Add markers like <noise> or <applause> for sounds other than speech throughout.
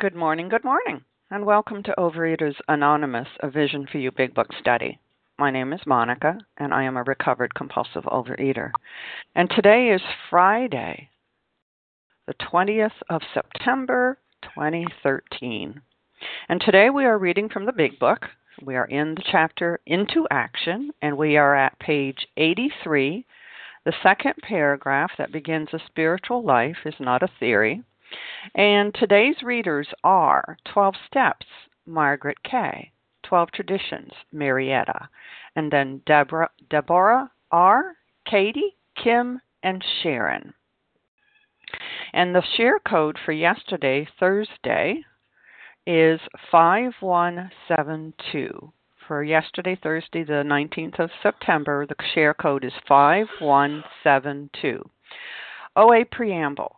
Good morning, good morning, and welcome to Overeaters Anonymous, a Vision for You Big Book study. My name is Monica, and I am a recovered compulsive overeater. And today is Friday, the 20th of September, 2013. And today we are reading from the Big Book. We are in the chapter Into Action, and we are at page 83. The second paragraph that begins A spiritual life is not a theory. And today's readers are 12 Steps, Margaret Kay, 12 Traditions, Marietta, and then Deborah, Deborah R., Katie, Kim, and Sharon. And the share code for yesterday, Thursday, is 5172. For yesterday, Thursday, the 19th of September, the share code is 5172. OA Preamble.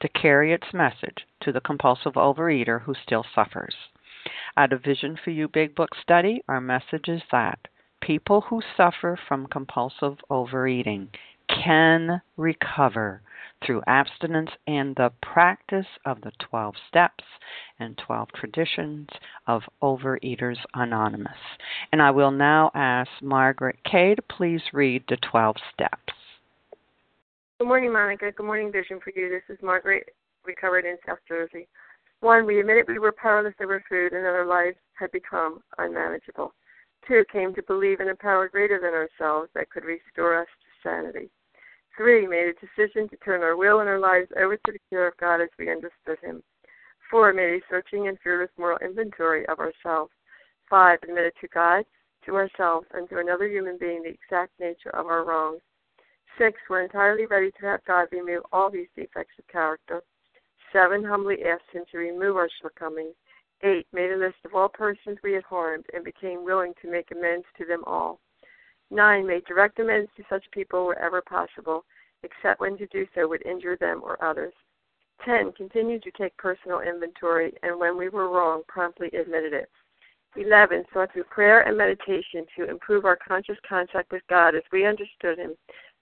to carry its message to the compulsive overeater who still suffers. At a Vision for You Big Book study, our message is that people who suffer from compulsive overeating can recover through abstinence and the practice of the 12 steps and 12 traditions of Overeaters Anonymous. And I will now ask Margaret Kay to please read the 12 steps. Good morning, Monica. Good morning, Vision for You. This is Margaret, recovered in South Jersey. One, we admitted we were powerless over food and that our lives had become unmanageable. Two, came to believe in a power greater than ourselves that could restore us to sanity. Three, made a decision to turn our will and our lives over to the care of God as we understood Him. Four, made a searching and fearless moral inventory of ourselves. Five, admitted to God, to ourselves, and to another human being the exact nature of our wrongs. Six, we're entirely ready to have God remove all these defects of character. Seven, humbly asked Him to remove our shortcomings. Eight, made a list of all persons we had harmed and became willing to make amends to them all. Nine, made direct amends to such people wherever possible, except when to do so would injure them or others. Ten, continued to take personal inventory, and when we were wrong, promptly admitted it. 11. Sought through prayer and meditation to improve our conscious contact with God as we understood Him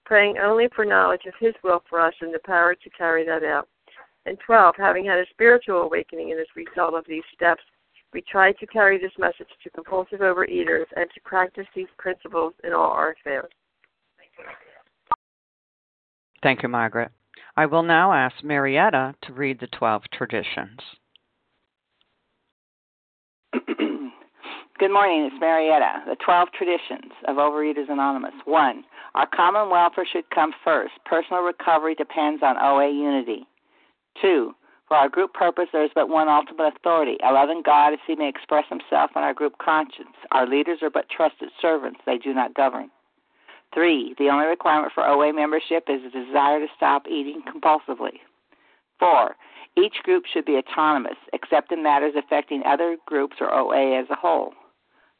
praying only for knowledge of His will for us and the power to carry that out. And 12, having had a spiritual awakening as a result of these steps, we try to carry this message to compulsive overeaters and to practice these principles in all our affairs. Thank you, Margaret. I will now ask Marietta to read the 12 traditions. Good morning, it's Marietta. The 12 traditions of Overeaters Anonymous. 1. Our common welfare should come first. Personal recovery depends on OA unity. Two, for our group purpose, there is but one ultimate authority, a loving God as he may express himself in our group conscience. Our leaders are but trusted servants, they do not govern. Three, the only requirement for OA membership is a desire to stop eating compulsively. Four, each group should be autonomous, except in matters affecting other groups or OA as a whole.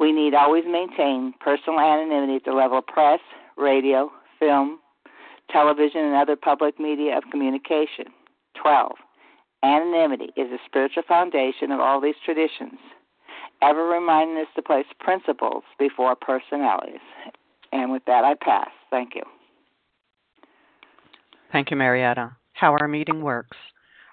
We need always maintain personal anonymity at the level of press, radio, film, television, and other public media of communication. 12. Anonymity is the spiritual foundation of all these traditions, ever reminding us to place principles before personalities. And with that, I pass. Thank you. Thank you, Marietta. How our meeting works.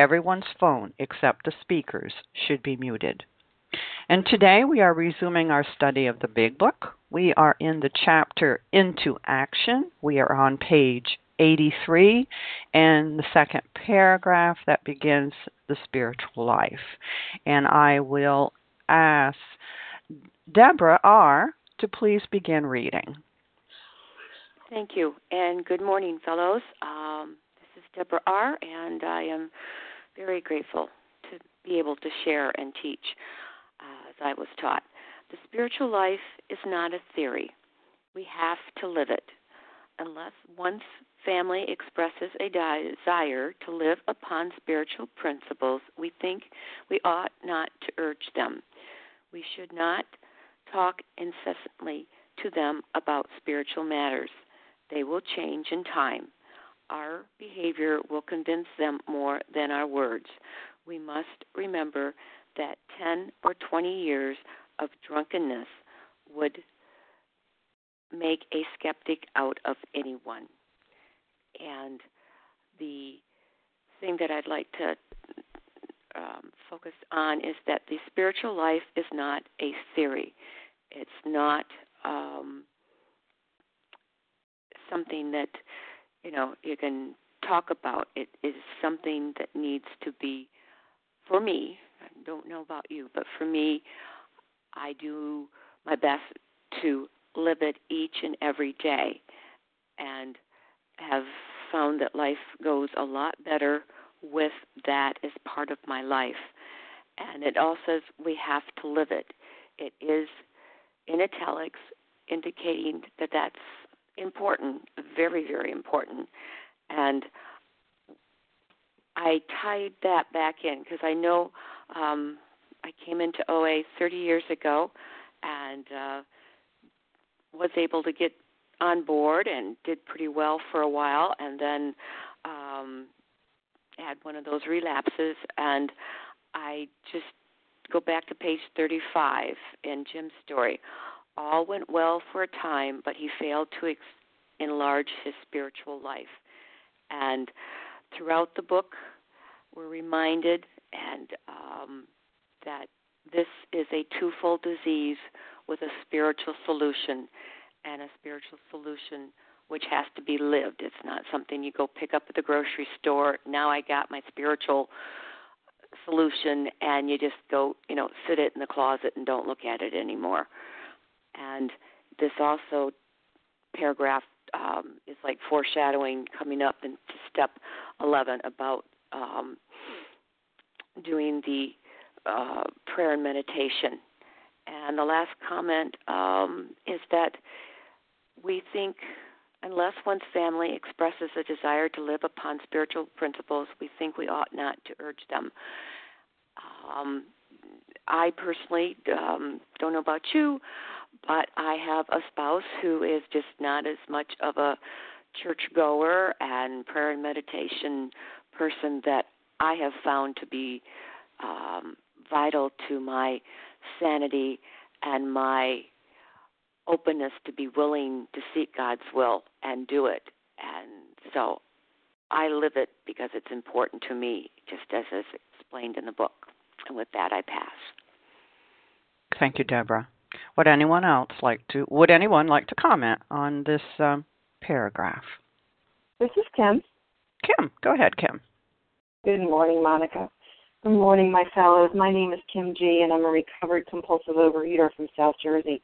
Everyone's phone except the speaker's should be muted. And today we are resuming our study of the Big Book. We are in the chapter Into Action. We are on page 83 and the second paragraph that begins the spiritual life. And I will ask Deborah R. to please begin reading. Thank you, and good morning, fellows. Um, this is Deborah R., and I am very grateful to be able to share and teach uh, as I was taught. The spiritual life is not a theory. We have to live it. Unless one's family expresses a desire to live upon spiritual principles, we think we ought not to urge them. We should not talk incessantly to them about spiritual matters. They will change in time our behavior will convince them more than our words. We must remember that 10 or 20 years of drunkenness would make a skeptic out of anyone. And the thing that I'd like to um, focus on is that the spiritual life is not a theory. It's not um, something that you know you can talk about it is something that needs to be for me i don't know about you but for me i do my best to live it each and every day and have found that life goes a lot better with that as part of my life. And it all says we have to live it. It is in italics indicating that that's important, very, very important. And I tied that back in because I know um, I came into OA 30 years ago and uh, was able to get on board and did pretty well for a while, and then um, had one of those relapses, and I just go back to page 35 in Jim's story. All went well for a time, but he failed to ex- enlarge his spiritual life. And throughout the book, we're reminded and um, that this is a twofold disease with a spiritual solution, and a spiritual solution which has to be lived. It's not something you go pick up at the grocery store. Now I got my spiritual solution, and you just go, you know, sit it in the closet and don't look at it anymore. And this also paragraph um, is like foreshadowing coming up into step 11 about um, doing the uh, prayer and meditation. And the last comment um, is that we think unless one's family expresses a desire to live upon spiritual principles, we think we ought not to urge them. Um, I personally um, don't know about you, but I have a spouse who is just not as much of a churchgoer and prayer and meditation person that I have found to be um, vital to my sanity and my openness to be willing to seek God's will and do it. And so I live it because it's important to me, just as is explained in the book. And with that, I pass. Thank you, Deborah. Would anyone else like to? Would anyone like to comment on this um, paragraph? This is Kim. Kim, go ahead, Kim. Good morning, Monica. Good morning, my fellows. My name is Kim G, and I'm a recovered compulsive overeater from South Jersey.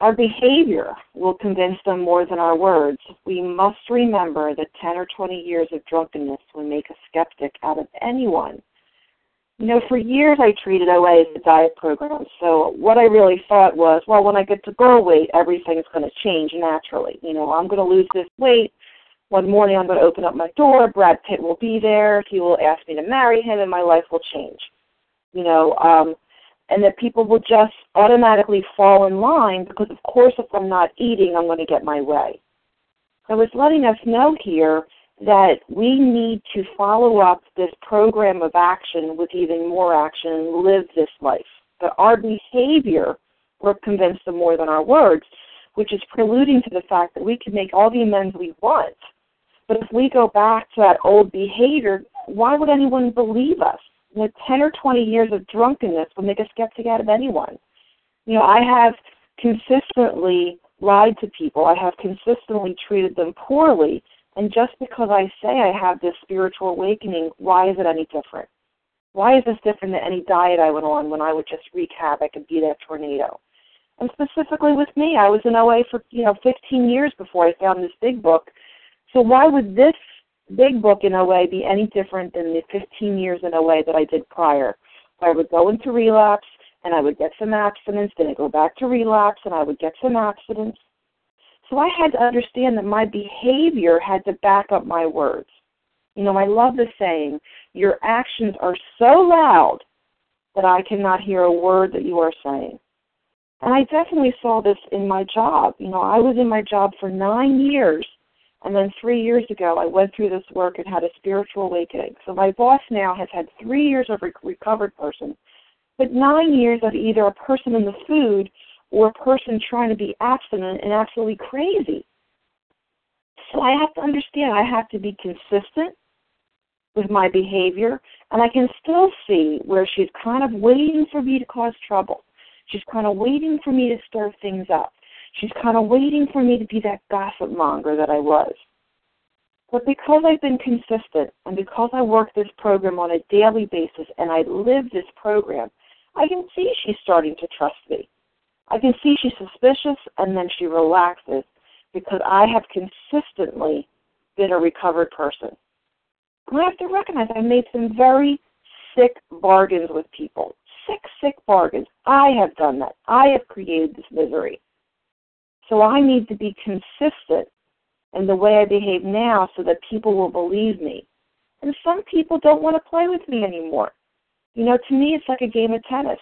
Our behavior will convince them more than our words. We must remember that 10 or 20 years of drunkenness will make a skeptic out of anyone. You know, for years I treated OA as a diet program. So what I really thought was, well, when I get to goal weight, everything's going to change naturally. You know, I'm going to lose this weight. One morning I'm going to open up my door. Brad Pitt will be there. He will ask me to marry him, and my life will change. You know, um, and that people will just automatically fall in line because, of course, if I'm not eating, I'm going to get my way. So it's letting us know here that we need to follow up this program of action with even more action and live this life. But our behavior will convince them more than our words, which is preluding to the fact that we can make all the amends we want. But if we go back to that old behavior, why would anyone believe us? you know, 10 or 20 years of drunkenness will make a skeptic out of anyone. You know, I have consistently lied to people. I have consistently treated them poorly. And just because I say I have this spiritual awakening, why is it any different? Why is this different than any diet I went on when I would just wreak havoc and be that tornado? And specifically with me, I was in OA for, you know, 15 years before I found this big book. So why would this big book in OA be any different than the 15 years in OA that I did prior? Where I would go into relapse and I would get some abstinence, then I go back to relapse and I would get some abstinence. So I had to understand that my behavior had to back up my words. You know, I love the saying, your actions are so loud that I cannot hear a word that you are saying. And I definitely saw this in my job. You know, I was in my job for nine years and then three years ago, I went through this work and had a spiritual awakening. So my boss now has had three years of a recovered person, but nine years of either a person in the food or a person trying to be abstinent and absolutely crazy. So I have to understand I have to be consistent with my behavior, and I can still see where she's kind of waiting for me to cause trouble. She's kind of waiting for me to stir things up. She's kind of waiting for me to be that gossip monger that I was. But because I've been consistent and because I work this program on a daily basis and I live this program, I can see she's starting to trust me. I can see she's suspicious and then she relaxes because I have consistently been a recovered person. And I have to recognize I made some very sick bargains with people. Sick, sick bargains. I have done that. I have created this misery. So I need to be consistent in the way I behave now so that people will believe me. And some people don't want to play with me anymore. You know, to me, it's like a game of tennis.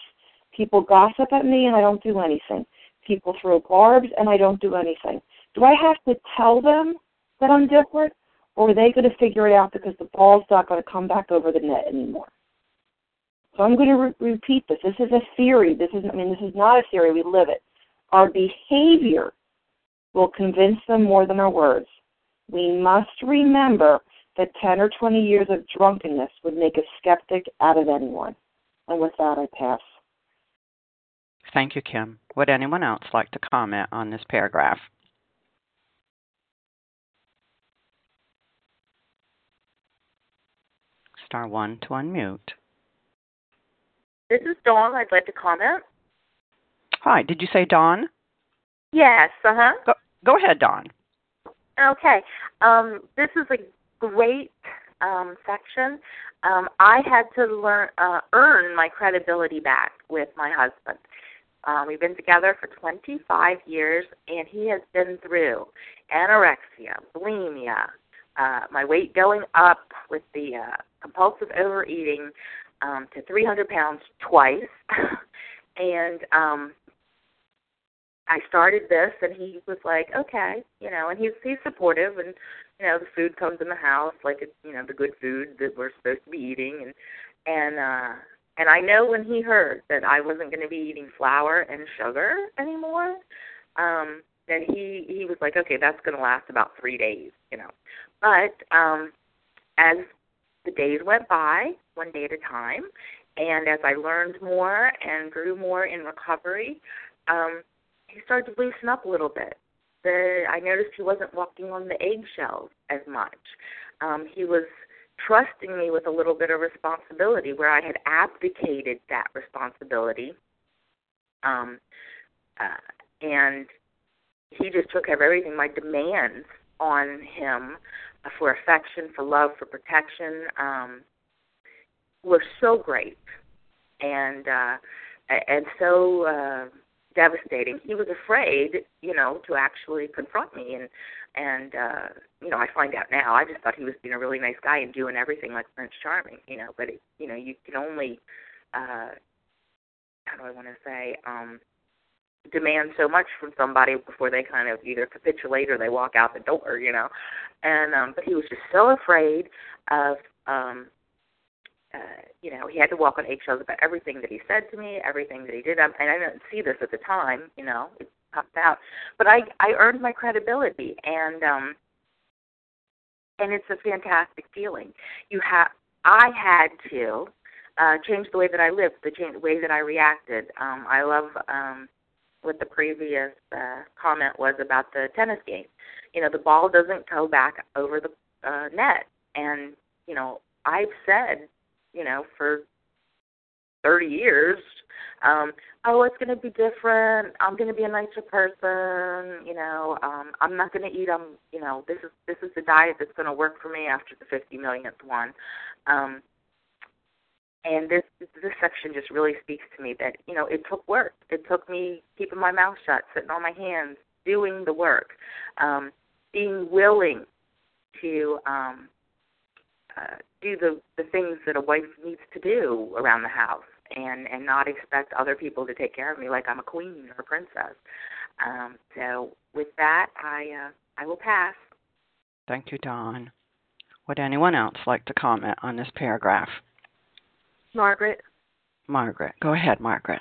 People gossip at me and I don't do anything. People throw barbs and I don't do anything. Do I have to tell them that I'm different? Or are they going to figure it out because the ball's not going to come back over the net anymore? So I'm going to re- repeat this. This is a theory. This is, I mean, this is not a theory. We live it. Our behavior will convince them more than our words. We must remember that 10 or 20 years of drunkenness would make a skeptic out of anyone. And with that, I pass. Thank you, Kim. Would anyone else like to comment on this paragraph? Star 1 to unmute. This is Dawn. I'd like to comment. Hi, did you say Dawn? Yes, uh huh. Go, go ahead, Dawn. Okay. Um, this is a great um, section. Um, I had to learn uh, earn my credibility back with my husband. Um, we've been together for 25 years, and he has been through anorexia, bulimia, uh, my weight going up with the uh, compulsive overeating um, to 300 pounds twice, <laughs> and um, I started this, and he was like, okay, you know, and he's he's supportive, and you know, the food comes in the house like it's you know the good food that we're supposed to be eating, and and uh, and I know when he heard that I wasn't going to be eating flour and sugar anymore, um, then he he was like, okay, that's going to last about three days, you know. But um, as the days went by, one day at a time, and as I learned more and grew more in recovery, um, he started to loosen up a little bit. The, I noticed he wasn't walking on the eggshells as much. Um, he was trusting me with a little bit of responsibility where I had abdicated that responsibility. Um, uh, and he just took care of everything. My demands on him for affection, for love, for protection um, were so great, and uh, and so uh, devastating. He was afraid, you know, to actually confront me, and and uh, you know, I find out now. I just thought he was being a really nice guy and doing everything like Prince Charming, you know. But it, you know, you can only uh, how do I want to say um, demand so much from somebody before they kind of either capitulate or they walk out the door, you know. And um, but he was just so afraid of um, uh, you know, he had to walk on eggshells about everything that he said to me, everything that he did. And I didn't see this at the time, you know, it popped out. But I I earned my credibility, and um, and it's a fantastic feeling. You have I had to uh, change the way that I lived, the change, way that I reacted. Um, I love um, what the previous uh, comment was about the tennis game. You know, the ball doesn't go back over the uh, net, and you know, I've said you know, for 30 years, um, oh, it's going to be different. I'm going to be a nicer person. You know, um, I'm not going to eat. Um, you know, this is this is the diet that's going to work for me after the 50 millionth one. Um, and this this section just really speaks to me that you know it took work. It took me keeping my mouth shut, sitting on my hands, doing the work, um, being willing to um, uh, do the the things that a wife needs to do around the house and and not expect other people to take care of me like I'm a queen or a princess. Um, so with that, I uh, I will pass. Thank you, Dawn. Would anyone else like to comment on this paragraph? Margaret. Margaret, go ahead, Margaret.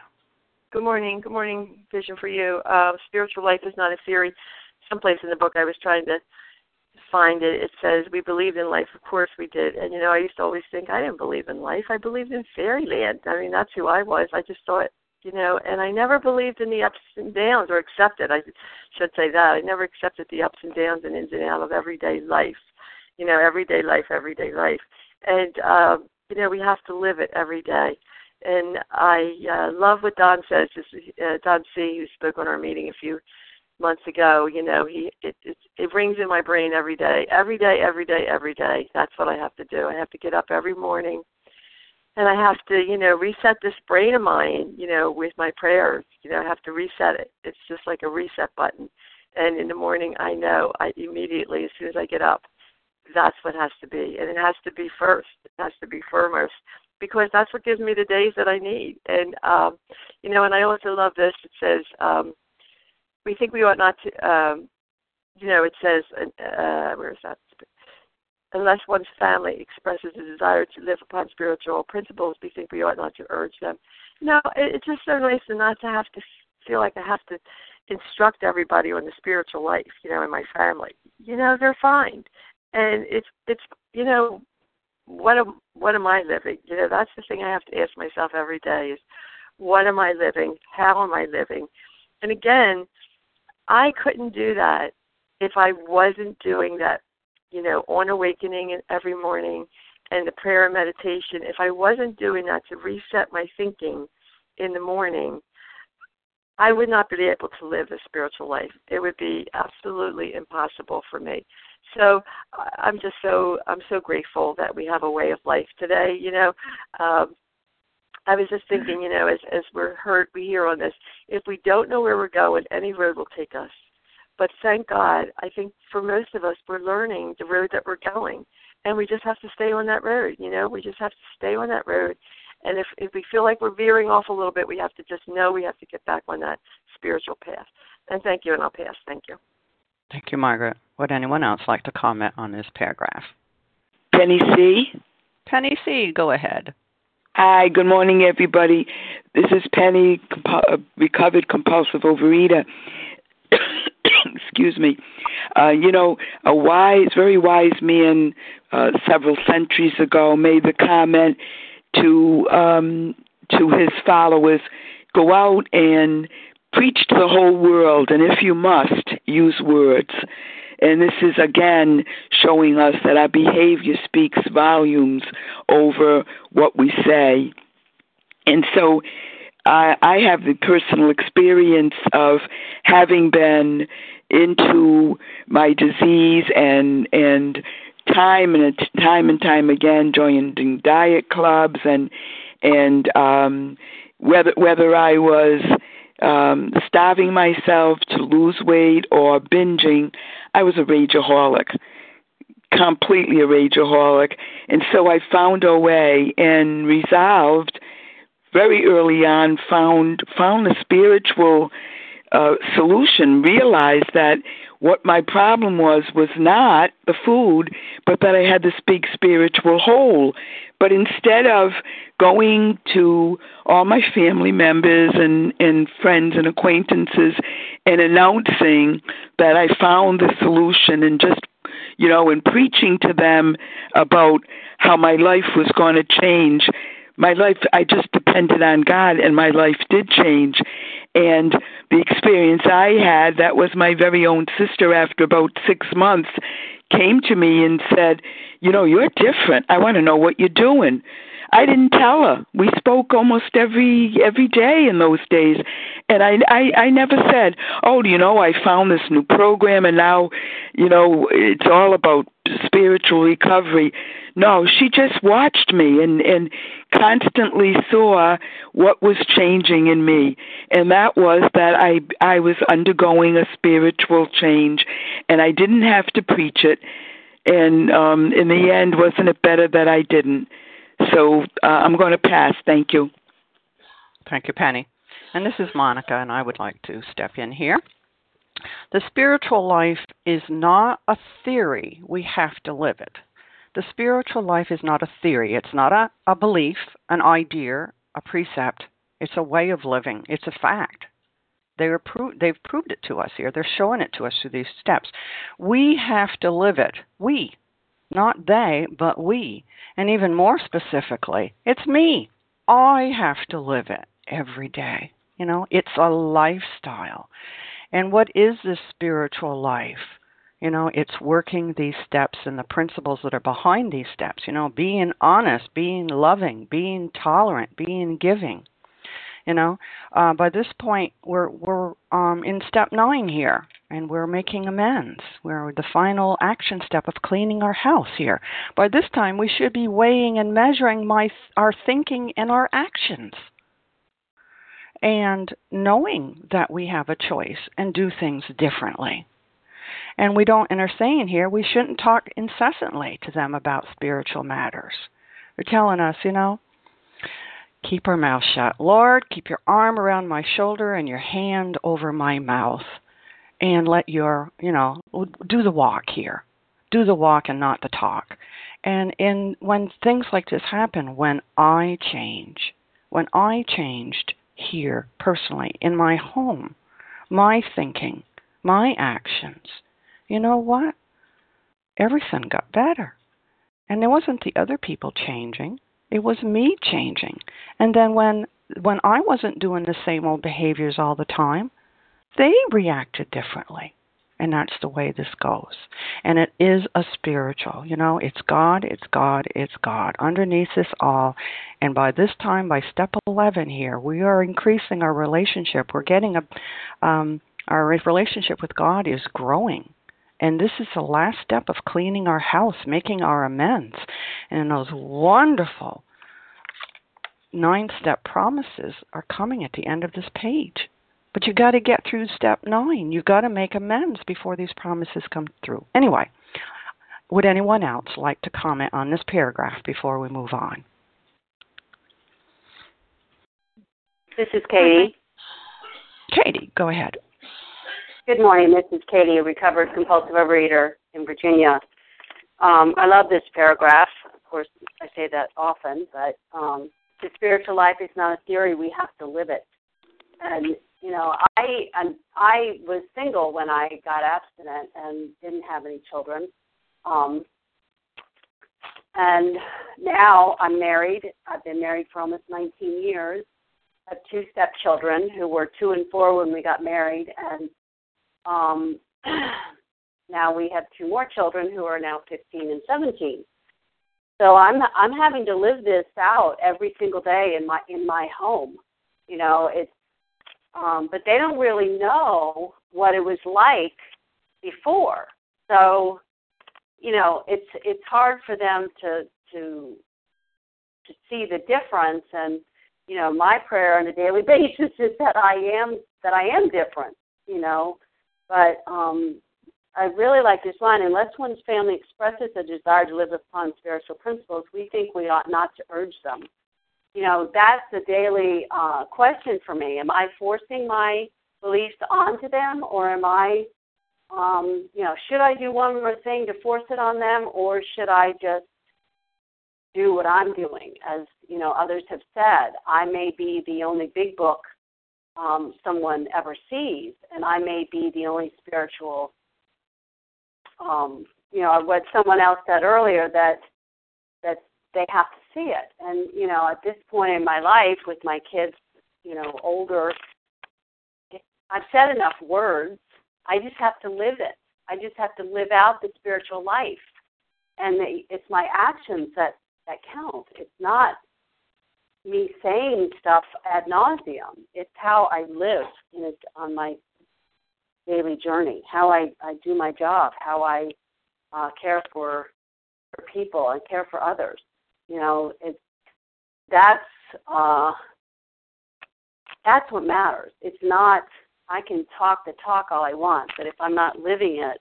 Good morning. Good morning, Vision for you. Uh, spiritual life is not a theory. Someplace in the book, I was trying to find it, it says we believed in life. Of course we did. And you know, I used to always think I didn't believe in life. I believed in fairyland. I mean, that's who I was. I just thought, you know, and I never believed in the ups and downs or accepted. I should say that I never accepted the ups and downs and ins and outs of everyday life. You know, everyday life, everyday life. And um, you know, we have to live it every day. And I uh, love what Don says. Just, uh, Don C, who spoke on our meeting a few months ago. You know, he it, it it rings in my brain every day, every day, every day, every day. That's what I have to do. I have to get up every morning, and I have to, you know, reset this brain of mine. You know, with my prayers. You know, I have to reset it. It's just like a reset button. And in the morning, I know I immediately, as soon as I get up, that's what has to be, and it has to be first. It has to be foremost because that's what gives me the days that I need. And um, you know, and I also love this. It says. um we think we ought not to, um, you know, it says, uh, where is that? Unless one's family expresses a desire to live upon spiritual principles, we think we ought not to urge them. No, it, it's just so nice not to have to feel like I have to instruct everybody on the spiritual life, you know, in my family. You know, they're fine, and it's it's you know, what am what am I living? You know, that's the thing I have to ask myself every day is, what am I living? How am I living? And again, I couldn't do that if I wasn't doing that, you know, on awakening and every morning and the prayer and meditation. If I wasn't doing that to reset my thinking in the morning, I would not be able to live a spiritual life. It would be absolutely impossible for me. So I'm just so I'm so grateful that we have a way of life today. You know, um, I was just thinking, you know, as as we're heard, we hear on this, if we don't know where we're going, any road will take us. But thank God, I think for most of us, we're learning the road that we're going, and we just have to stay on that road. You know, we just have to stay on that road. And if if we feel like we're veering off a little bit, we have to just know we have to get back on that spiritual path. And thank you, and I'll pass. Thank you. Thank you, Margaret. Would anyone else like to comment on this paragraph? Penny C. Penny C, go ahead. Hi, good morning, everybody. This is Penny, compu- recovered compulsive overeater. <coughs> Excuse me. Uh, you know, a wise, very wise man uh, several centuries ago made the comment to um, to his followers, go out and preach to the whole world, and if you must, use words. And this is again showing us that our behavior speaks volumes over what we say. And so I, I have the personal experience of having been into my disease and and time and time and time again joining diet clubs and and um whether whether I was um starving myself to lose weight or binging I was a rageaholic completely a rageaholic and so I found a way and resolved very early on found found a spiritual uh, solution. Realized that what my problem was was not the food, but that I had this big spiritual hole. But instead of going to all my family members and, and friends and acquaintances and announcing that I found the solution and just you know, and preaching to them about how my life was going to change my life I just depended on God and my life did change and the experience I had that was my very own sister after about 6 months came to me and said, "You know, you're different. I want to know what you're doing." I didn't tell her. We spoke almost every every day in those days, and I I I never said, "Oh, you know, I found this new program and now, you know, it's all about spiritual recovery." No, she just watched me and and constantly saw what was changing in me, and that was that I I was undergoing a spiritual change, and I didn't have to preach it. And um in the end, wasn't it better that I didn't? So uh, I'm going to pass. Thank you. Thank you, Penny. And this is Monica, and I would like to step in here. The spiritual life is not a theory, we have to live it. The spiritual life is not a theory, it's not a, a belief, an idea, a precept. It's a way of living, it's a fact. They are pro- they've proved it to us here. They're showing it to us through these steps. We have to live it. We, not they, but we. And even more specifically, it's me. I have to live it every day. You know, it's a lifestyle. And what is this spiritual life? You know, it's working these steps and the principles that are behind these steps. You know, being honest, being loving, being tolerant, being giving. You know, uh, by this point, we're we're um, in step nine here, and we're making amends. We're the final action step of cleaning our house here. By this time, we should be weighing and measuring my our thinking and our actions, and knowing that we have a choice and do things differently. And we don't, saying here, we shouldn't talk incessantly to them about spiritual matters. They're telling us, you know, keep our mouth shut. Lord, keep your arm around my shoulder and your hand over my mouth. And let your, you know, do the walk here. Do the walk and not the talk. And in when things like this happen, when I change, when I changed here personally in my home, my thinking, my actions, you know what? Everything got better. And it wasn't the other people changing. It was me changing. And then when when I wasn't doing the same old behaviors all the time, they reacted differently. And that's the way this goes. And it is a spiritual, you know, it's God, it's God, it's God. Underneath this all. And by this time, by step 11 here, we are increasing our relationship. We're getting a, um, our relationship with God is growing. And this is the last step of cleaning our house, making our amends. And those wonderful nine step promises are coming at the end of this page. But you got to get through step nine. You've got to make amends before these promises come through. Anyway, would anyone else like to comment on this paragraph before we move on? This is Katie. Katie, go ahead. Good morning. This is Katie, a recovered compulsive overeater in Virginia. Um, I love this paragraph. Of course, I say that often, but um, the spiritual life is not a theory. We have to live it. And you know, I and I was single when I got abstinent and didn't have any children. Um, and now I'm married. I've been married for almost 19 years. I have two stepchildren who were two and four when we got married, and um, <clears throat> now we have two more children who are now 15 and 17. So I'm I'm having to live this out every single day in my in my home. You know, it's um, but they don't really know what it was like before. So, you know, it's it's hard for them to to to see the difference. And you know, my prayer on a daily <laughs> basis is that I am that I am different. You know, but um, I really like this line. Unless one's family expresses a desire to live upon spiritual principles, we think we ought not to urge them you know, that's the daily uh, question for me. Am I forcing my beliefs onto them, or am I, um, you know, should I do one more thing to force it on them, or should I just do what I'm doing? As you know, others have said, I may be the only big book um, someone ever sees, and I may be the only spiritual. Um, you know, what someone else said earlier that that they have to see it. And, you know, at this point in my life with my kids, you know, older, I've said enough words. I just have to live it. I just have to live out the spiritual life. And it's my actions that, that count. It's not me saying stuff ad nauseum. It's how I live in it, on my daily journey, how I, I do my job, how I uh, care for for people and care for others. You know, it's that's uh, that's what matters. It's not I can talk the talk all I want, but if I'm not living it,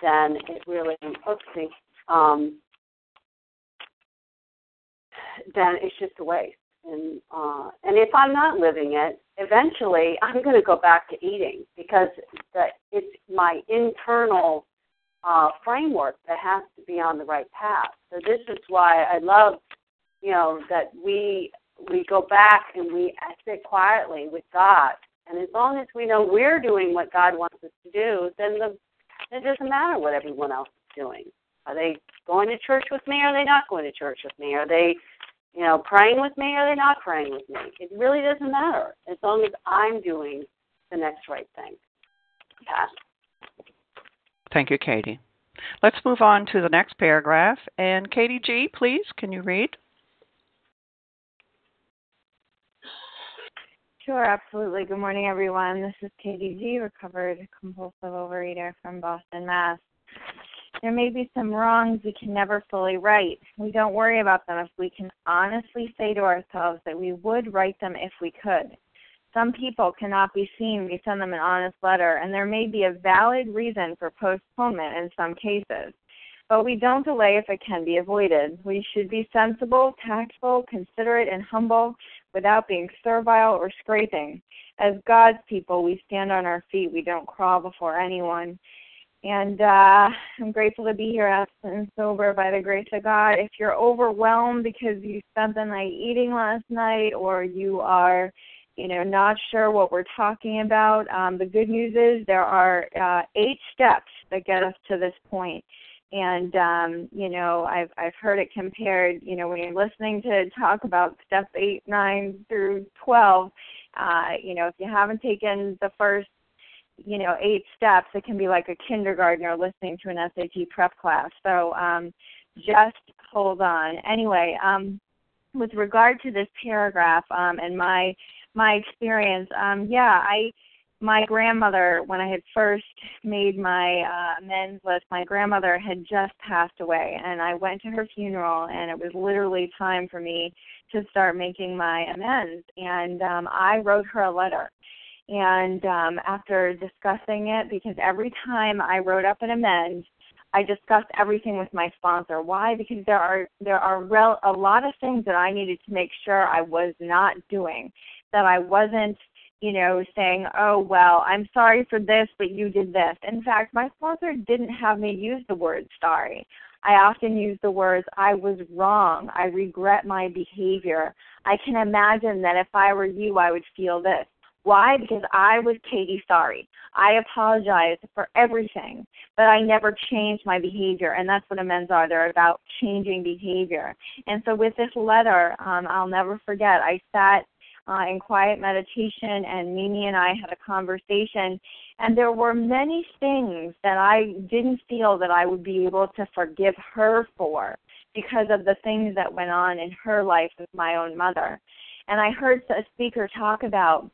then it really oopsie, um, then it's just a waste. And uh, and if I'm not living it, eventually I'm going to go back to eating because that it's my internal uh, framework that has to be on the right path. So this is why I love, you know, that we we go back and we sit quietly with God. And as long as we know we're doing what God wants us to do, then the it doesn't matter what everyone else is doing. Are they going to church with me? Or are they not going to church with me? Are they, you know, praying with me? Or they're they not praying with me? It really doesn't matter as long as I'm doing the next right thing. Pass. Thank you, Katie. Let's move on to the next paragraph. And Katie G., please, can you read? Sure, absolutely. Good morning, everyone. This is Katie G., recovered compulsive overeater from Boston, Mass. There may be some wrongs we can never fully right. We don't worry about them if we can honestly say to ourselves that we would right them if we could. Some people cannot be seen. We send them an honest letter, and there may be a valid reason for postponement in some cases. But we don't delay if it can be avoided. We should be sensible, tactful, considerate, and humble without being servile or scraping. As God's people, we stand on our feet. We don't crawl before anyone. And uh, I'm grateful to be here absent and sober by the grace of God. If you're overwhelmed because you spent the night eating last night or you are you know, not sure what we're talking about. Um, the good news is there are uh, eight steps that get us to this point. And um, you know, I've I've heard it compared. You know, when you're listening to talk about step eight, nine through twelve, uh, you know, if you haven't taken the first, you know, eight steps, it can be like a kindergartner listening to an SAT prep class. So um, just hold on. Anyway, um, with regard to this paragraph um, and my my experience. Um, yeah, I my grandmother when I had first made my uh, amends list, my grandmother had just passed away, and I went to her funeral, and it was literally time for me to start making my amends. And um, I wrote her a letter. And um, after discussing it, because every time I wrote up an amend, I discussed everything with my sponsor. Why? Because there are there are rel- a lot of things that I needed to make sure I was not doing that I wasn't you know, saying, oh, well, I'm sorry for this, but you did this. In fact, my sponsor didn't have me use the word sorry. I often use the words, I was wrong. I regret my behavior. I can imagine that if I were you, I would feel this. Why? Because I was Katie sorry. I apologized for everything, but I never changed my behavior. And that's what amends are. They're about changing behavior. And so with this letter, um, I'll never forget, I sat uh, in quiet meditation, and Mimi and I had a conversation. And there were many things that I didn't feel that I would be able to forgive her for because of the things that went on in her life with my own mother. And I heard a speaker talk about,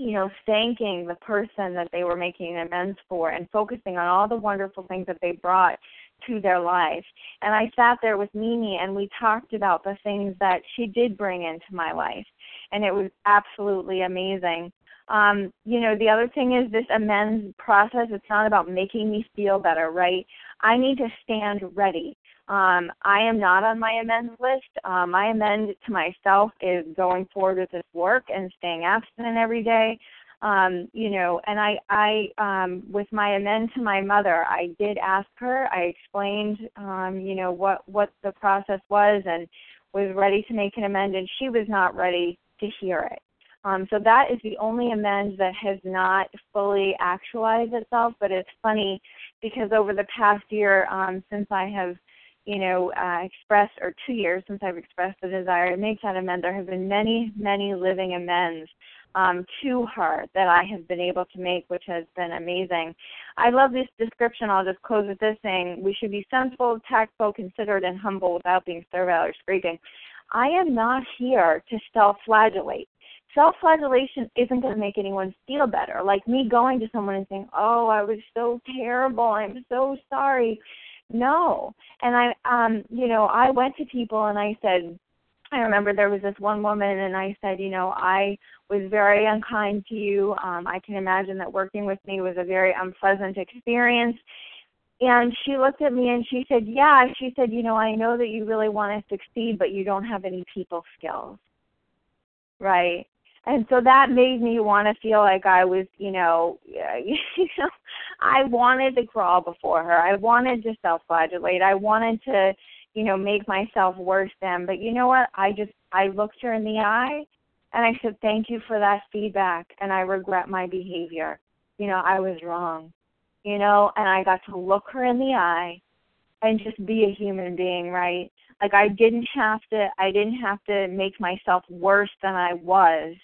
you know, thanking the person that they were making amends for and focusing on all the wonderful things that they brought to their life. And I sat there with Mimi and we talked about the things that she did bring into my life. And it was absolutely amazing. Um, you know, the other thing is this amends process, it's not about making me feel better, right? I need to stand ready. Um, I am not on my amends list. Um, my amend to myself is going forward with this work and staying abstinent every day um, you know, and I, I, um, with my amend to my mother, I did ask her. I explained, um, you know, what what the process was, and was ready to make an amend, and she was not ready to hear it. Um, so that is the only amend that has not fully actualized itself. But it's funny because over the past year, um, since I have, you know, uh, expressed, or two years since I've expressed the desire to make that amend, there have been many, many living amends um, to her that I have been able to make, which has been amazing. I love this description. I'll just close with this saying we should be sensible, tactful, considerate, and humble without being servile or scraping. I am not here to self flagellate. Self flagellation isn't going to make anyone feel better. Like me going to someone and saying, Oh, I was so terrible. I'm so sorry. No. And I, um, you know, I went to people and I said, I remember there was this one woman, and I said, you know, I was very unkind to you. Um, I can imagine that working with me was a very unpleasant experience. And she looked at me and she said, Yeah. She said, You know, I know that you really want to succeed, but you don't have any people skills. Right. And so that made me want to feel like I was, you know, <laughs> you know, I wanted to crawl before her. I wanted to self-flagellate. I wanted to, you know, make myself worse than. But you know what? I just I looked her in the eye and I said, Thank you for that feedback and I regret my behavior. You know, I was wrong. You know, and I got to look her in the eye and just be a human being, right? Like I didn't have to I didn't have to make myself worse than I was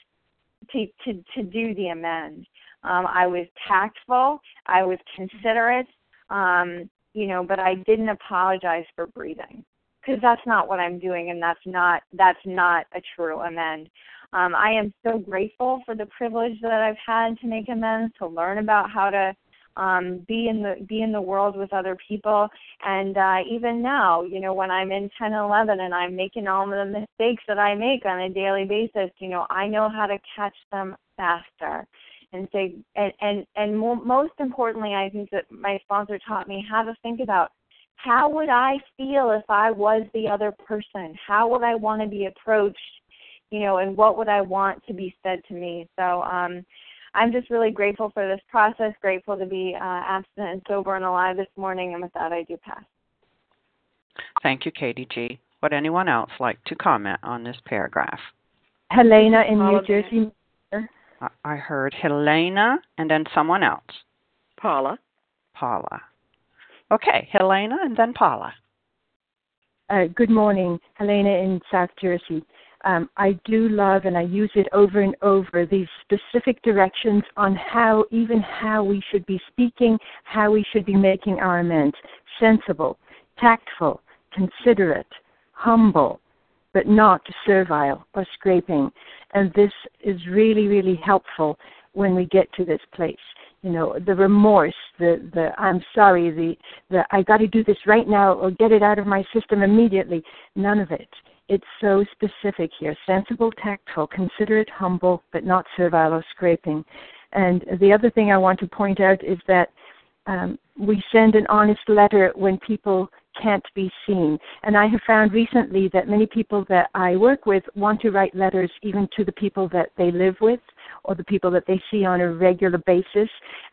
to to to do the amend. Um, I was tactful, I was considerate, um, you know, but I didn't apologize for breathing because that's not what I'm doing, and that's not that's not a true amend. Um, I am so grateful for the privilege that I've had to make amends, to learn about how to um, be in the be in the world with other people, and uh, even now, you know, when I'm in 10 11 and I'm making all the mistakes that I make on a daily basis, you know, I know how to catch them faster. And say and and and more, most importantly i think that my sponsor taught me how to think about how would i feel if i was the other person? How would i want to be approached? You know and what would i want to be said to me? So um i'm just really grateful for this process grateful to be uh, abstinent and sober and alive this morning and with that i do pass thank you katie g would anyone else like to comment on this paragraph helena in new jersey I heard Helena and then someone else. Paula. Paula. Okay, Helena and then Paula. Uh, good morning, Helena in South Jersey. Um, I do love and I use it over and over these specific directions on how, even how we should be speaking, how we should be making our amends. Sensible, tactful, considerate, humble, but not servile or scraping. And this is really, really helpful when we get to this place. You know, the remorse, the, the I'm sorry, the, the I got to do this right now or get it out of my system immediately. None of it. It's so specific here sensible, tactful, considerate, humble, but not servile or scraping. And the other thing I want to point out is that um, we send an honest letter when people can't be seen. And I have found recently that many people that I work with want to write letters even to the people that they live with or the people that they see on a regular basis.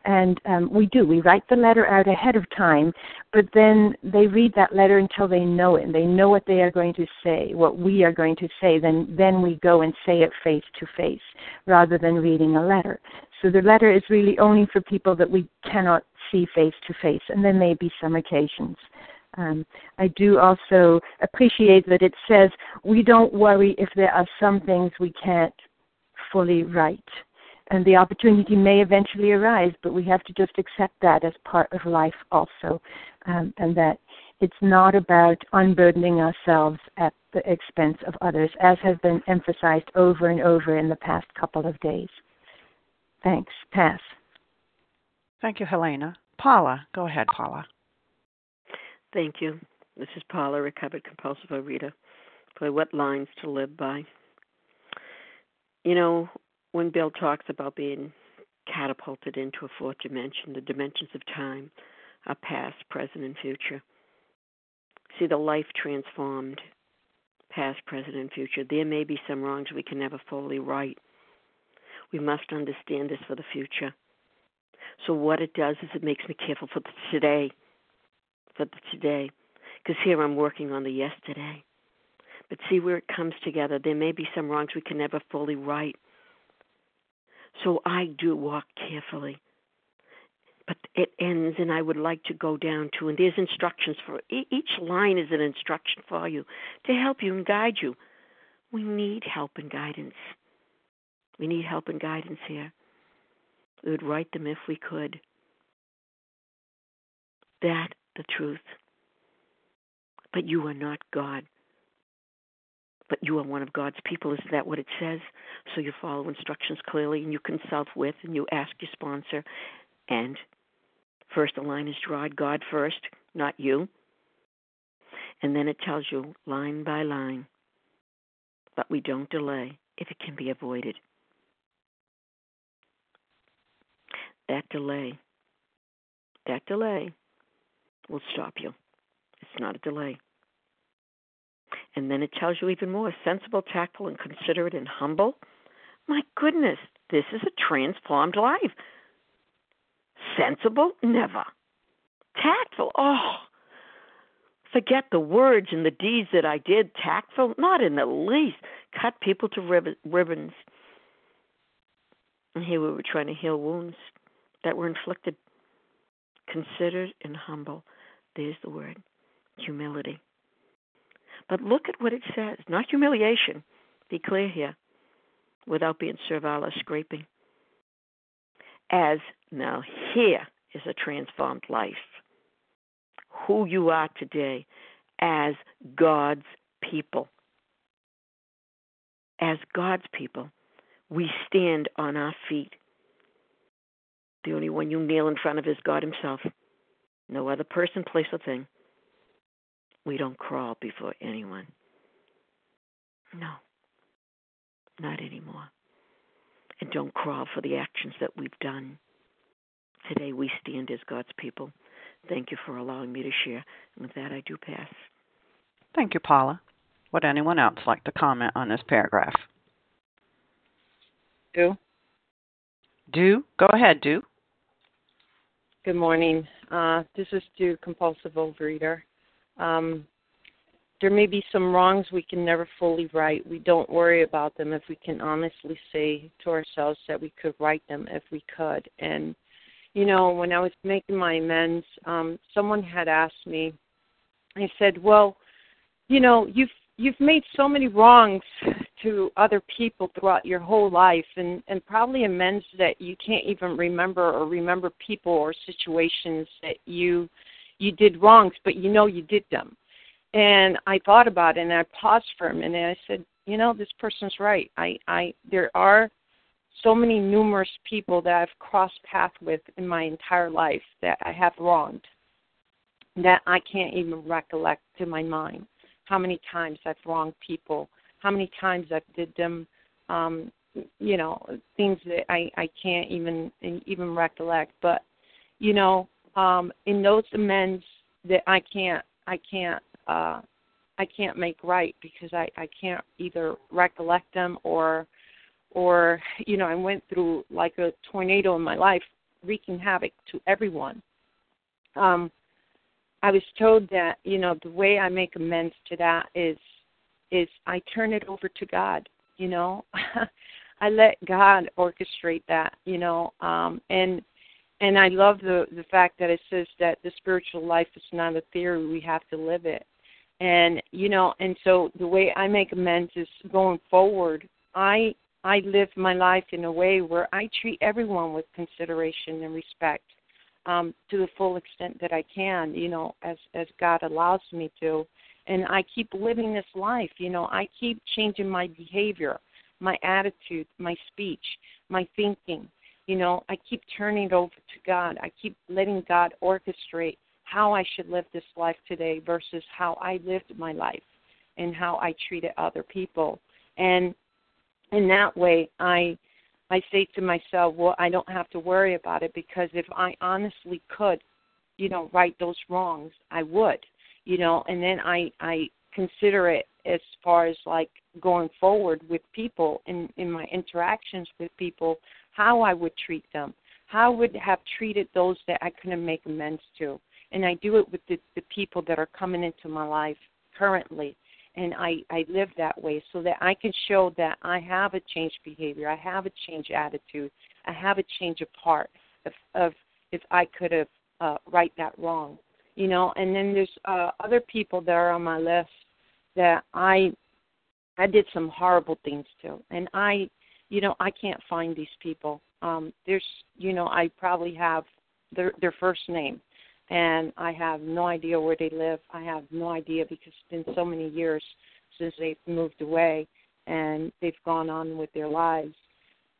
And um, we do. We write the letter out ahead of time, but then they read that letter until they know it and they know what they are going to say, what we are going to say. Then, then we go and say it face to face rather than reading a letter. So the letter is really only for people that we cannot see face to face, and there may be some occasions. Um, I do also appreciate that it says we don't worry if there are some things we can't fully write. And the opportunity may eventually arise, but we have to just accept that as part of life also. Um, and that it's not about unburdening ourselves at the expense of others, as has been emphasized over and over in the past couple of days. Thanks. Pass. Thank you, Helena. Paula, go ahead, Paula. Thank you. This is Paula, recovered compulsive reader. Play what lines to live by. You know, when Bill talks about being catapulted into a fourth dimension, the dimensions of time are past, present, and future. See the life transformed, past, present, and future. There may be some wrongs we can never fully right. We must understand this for the future. So what it does is it makes me careful for today, for the today, because here I'm working on the yesterday. But see where it comes together. There may be some wrongs we can never fully right. So I do walk carefully. But it ends, and I would like to go down to, and there's instructions for each line is an instruction for you to help you and guide you. We need help and guidance. We need help and guidance here. We would write them if we could. That the truth. But you are not God. But you are one of God's people. Isn't that what it says? So you follow instructions clearly and you consult with and you ask your sponsor. And first the line is drawn God first, not you. And then it tells you line by line. But we don't delay if it can be avoided. that delay, that delay will stop you. It's not a delay. And then it tells you even more sensible, tactful, and considerate and humble. My goodness, this is a transformed life. Sensible? Never. Tactful? Oh, forget the words and the deeds that I did. Tactful? Not in the least. Cut people to ribbons. And here we were trying to heal wounds that were inflicted. Considered and humble. There's the word humility. But look at what it says not humiliation, be clear here, without being servile or scraping. As now, here is a transformed life. Who you are today as God's people. As God's people, we stand on our feet the only one you kneel in front of is God Himself. No other person, place, or thing. We don't crawl before anyone. No, not anymore. And don't crawl for the actions that we've done. Today we stand as God's people. Thank you for allowing me to share. And with that, I do pass. Thank you, Paula. Would anyone else like to comment on this paragraph? Do. Do. Go ahead, Do. Good morning. Uh, this is Stu, compulsive overeater. Um, there may be some wrongs we can never fully right. We don't worry about them if we can honestly say to ourselves that we could right them if we could. And, you know, when I was making my amends, um, someone had asked me, I said, well, you know, you've you've made so many wrongs to other people throughout your whole life and and probably amends that you can't even remember or remember people or situations that you you did wrongs but you know you did them. And i thought about it and i paused for a minute. And i said you know this person's right. I i there are so many numerous people that i've crossed paths with in my entire life that i have wronged that i can't even recollect to my mind how many times I've wronged people, how many times I've did them, um, you know, things that I I can't even even recollect. But you know, um, in those amends that I can't I can't uh I can't make right because I I can't either recollect them or or you know I went through like a tornado in my life wreaking havoc to everyone. Um I was told that you know the way I make amends to that is is I turn it over to God, you know. <laughs> I let God orchestrate that, you know. Um and and I love the the fact that it says that the spiritual life is not a theory; we have to live it. And you know, and so the way I make amends is going forward. I I live my life in a way where I treat everyone with consideration and respect um, to the full extent that I can. You know, as as God allows me to, and I keep living this life. You know, I keep changing my behavior, my attitude, my speech, my thinking you know, I keep turning it over to God. I keep letting God orchestrate how I should live this life today versus how I lived my life and how I treated other people. And in that way, I I say to myself, well, I don't have to worry about it because if I honestly could, you know, right those wrongs, I would, you know, and then I I consider it as far as like going forward with people in in my interactions with people how I would treat them, how I would have treated those that I couldn't make amends to. And I do it with the, the people that are coming into my life currently. And I, I live that way so that I can show that I have a changed behavior, I have a changed attitude, I have a change of heart of, of if I could have uh, right that wrong. You know, and then there's uh, other people that are on my list that I I did some horrible things to, and I you know, I can't find these people. Um, there's, you know, I probably have their their first name, and I have no idea where they live. I have no idea because it's been so many years since they've moved away and they've gone on with their lives.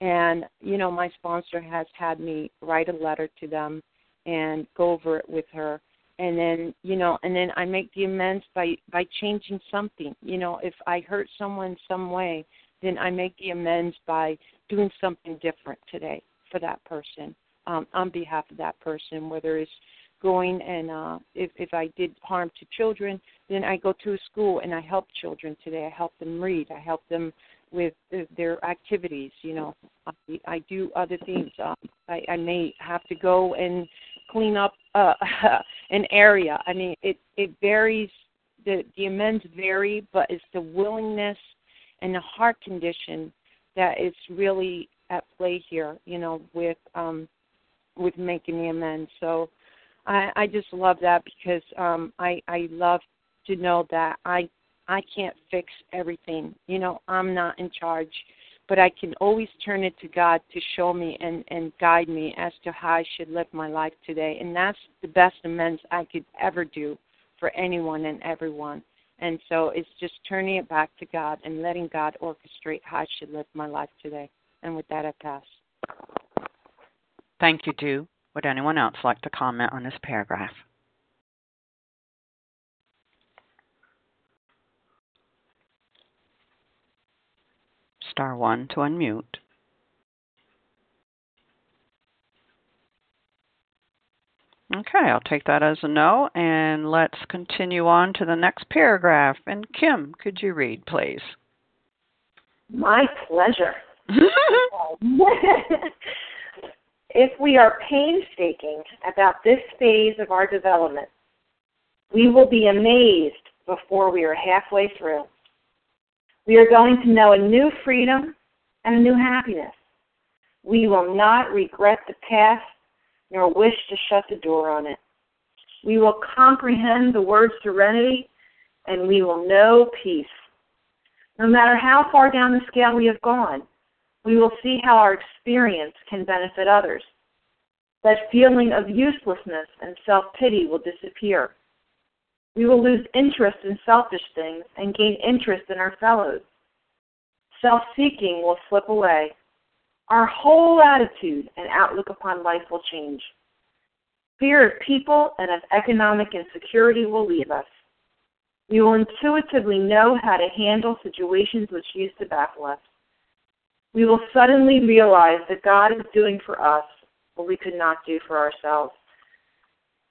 And you know, my sponsor has had me write a letter to them and go over it with her and then you know and then i make the amends by by changing something you know if i hurt someone some way then I make the amends by doing something different today for that person um, on behalf of that person, whether it's going and uh, if, if I did harm to children, then I go to a school and I help children today. I help them read. I help them with their activities. You know, I, I do other things. Um, I, I may have to go and clean up uh, <laughs> an area. I mean, it it varies. The the amends vary, but it's the willingness and the heart condition that is really at play here, you know, with um with making the amends. So I I just love that because um I I love to know that I I can't fix everything. You know, I'm not in charge, but I can always turn it to God to show me and and guide me as to how I should live my life today. And that's the best amends I could ever do for anyone and everyone. And so it's just turning it back to God and letting God orchestrate how I should live my life today. And with that, I pass. Thank you, Do. Would anyone else like to comment on this paragraph? Star 1 to unmute. Okay, I'll take that as a no, and let's continue on to the next paragraph. And Kim, could you read, please? My pleasure. <laughs> if we are painstaking about this phase of our development, we will be amazed before we are halfway through. We are going to know a new freedom and a new happiness. We will not regret the past nor wish to shut the door on it. We will comprehend the word serenity and we will know peace. No matter how far down the scale we have gone, we will see how our experience can benefit others. That feeling of uselessness and self pity will disappear. We will lose interest in selfish things and gain interest in our fellows. Self seeking will slip away our whole attitude and outlook upon life will change. Fear of people and of economic insecurity will leave us. We will intuitively know how to handle situations which used to baffle us. We will suddenly realize that God is doing for us what we could not do for ourselves.